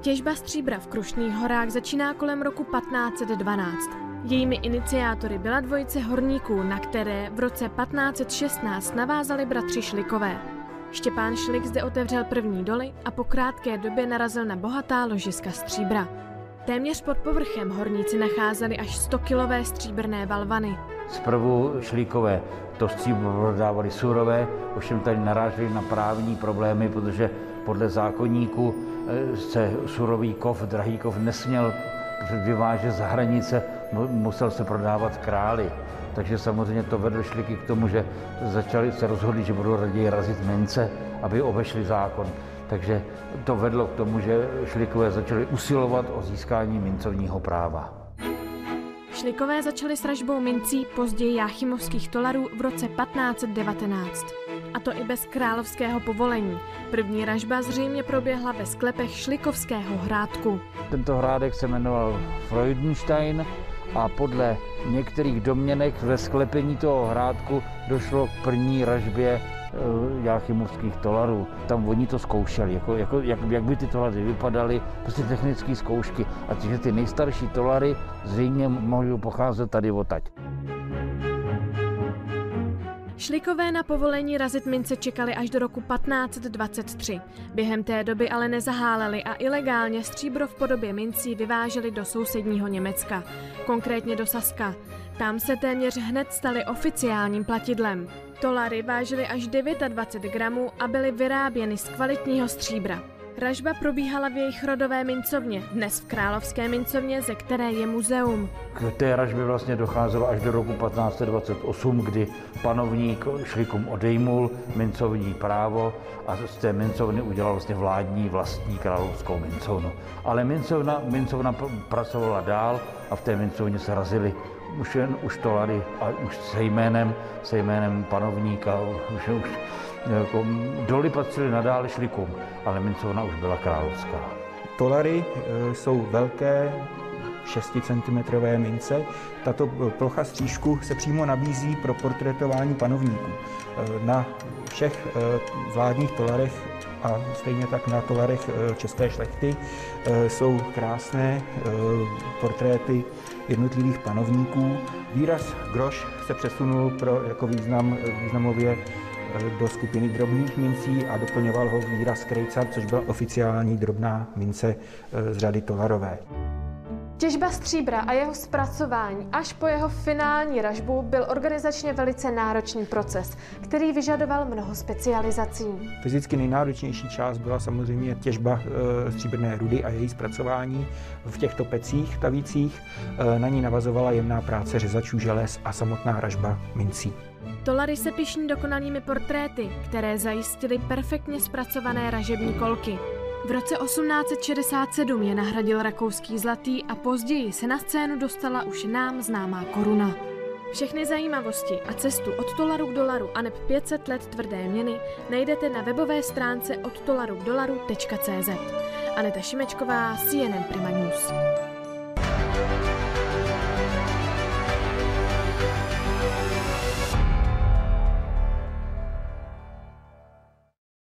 Těžba stříbra v Krušných horách začíná kolem roku 1512. Jejími iniciátory byla dvojice horníků, na které v roce 1516 navázali bratři Šlikové. Štěpán Šlik zde otevřel první doly a po krátké době narazil na bohatá ložiska stříbra. Téměř pod povrchem horníci nacházeli až 100-kilové stříbrné balvany. Zprvu šlíkové to stříbro prodávali surové, ovšem tady naráželi na právní problémy, protože podle zákonníku eh, se surový kov, drahý kov nesměl vyvážet za hranice, musel se prodávat králi. Takže samozřejmě to vedlo šliky k tomu, že začali se rozhodli, že budou raději razit mince, aby obešli zákon. Takže to vedlo k tomu, že šlikové začali usilovat o získání mincovního práva. Šlikové začali s ražbou mincí, později jáchymovských tolarů v roce 1519. A to i bez královského povolení. První ražba zřejmě proběhla ve sklepech Šlikovského hrádku. Tento hrádek se jmenoval Freudenstein a podle některých domněnek ve sklepení toho hrádku došlo k první ražbě jáchymovských tolarů. Tam oni to zkoušeli, jako, jako, jak, jak by ty tolary vypadaly, prostě technické zkoušky. A že ty nejstarší tolary zřejmě mohly pocházet tady odtaď. Šlikové na povolení razit mince čekali až do roku 1523. Během té doby ale nezaháleli a ilegálně stříbro v podobě mincí vyváželi do sousedního Německa, konkrétně do Saska. Tam se téměř hned stali oficiálním platidlem. Tolary vážily až 29 gramů a byly vyráběny z kvalitního stříbra. Ražba probíhala v jejich rodové mincovně, dnes v Královské mincovně, ze které je muzeum. K té ražbě vlastně docházelo až do roku 1528, kdy panovník šlikům odejmul mincovní právo a z té mincovny udělal vlastně vládní vlastní královskou mincovnu. Ale mincovna, mincovna pracovala dál a v té mincovně se razili už jen už tolary a už se jménem, se jménem panovníka, už, už jako, doly patřily nadále šlikům, ale mincovna už byla královská. Tolary e, jsou velké 6 cm mince. Tato plocha střížku se přímo nabízí pro portrétování panovníků. E, na všech e, vládních tolarech a stejně tak na tolarech české šlechty jsou krásné portréty jednotlivých panovníků. Výraz groš se přesunul pro, jako význam, významově do skupiny drobných mincí a doplňoval ho výraz krejcar, což byla oficiální drobná mince eh, z řady tolarové. Těžba stříbra a jeho zpracování až po jeho finální ražbu byl organizačně velice náročný proces, který vyžadoval mnoho specializací. Fyzicky nejnáročnější část byla samozřejmě těžba e, stříbrné rudy a její zpracování v těchto pecích tavících. E, na ní navazovala jemná práce řezačů želez a samotná ražba mincí. Tolary se pišní dokonalými portréty, které zajistily perfektně zpracované ražební kolky. V roce 1867 je nahradil rakouský zlatý a později se na scénu dostala už nám známá koruna. Všechny zajímavosti a cestu od dolaru k dolaru a neb 500 let tvrdé měny najdete na webové stránce od dolaru k dolaru.cz. Aneta Šimečková, CNN Prima News.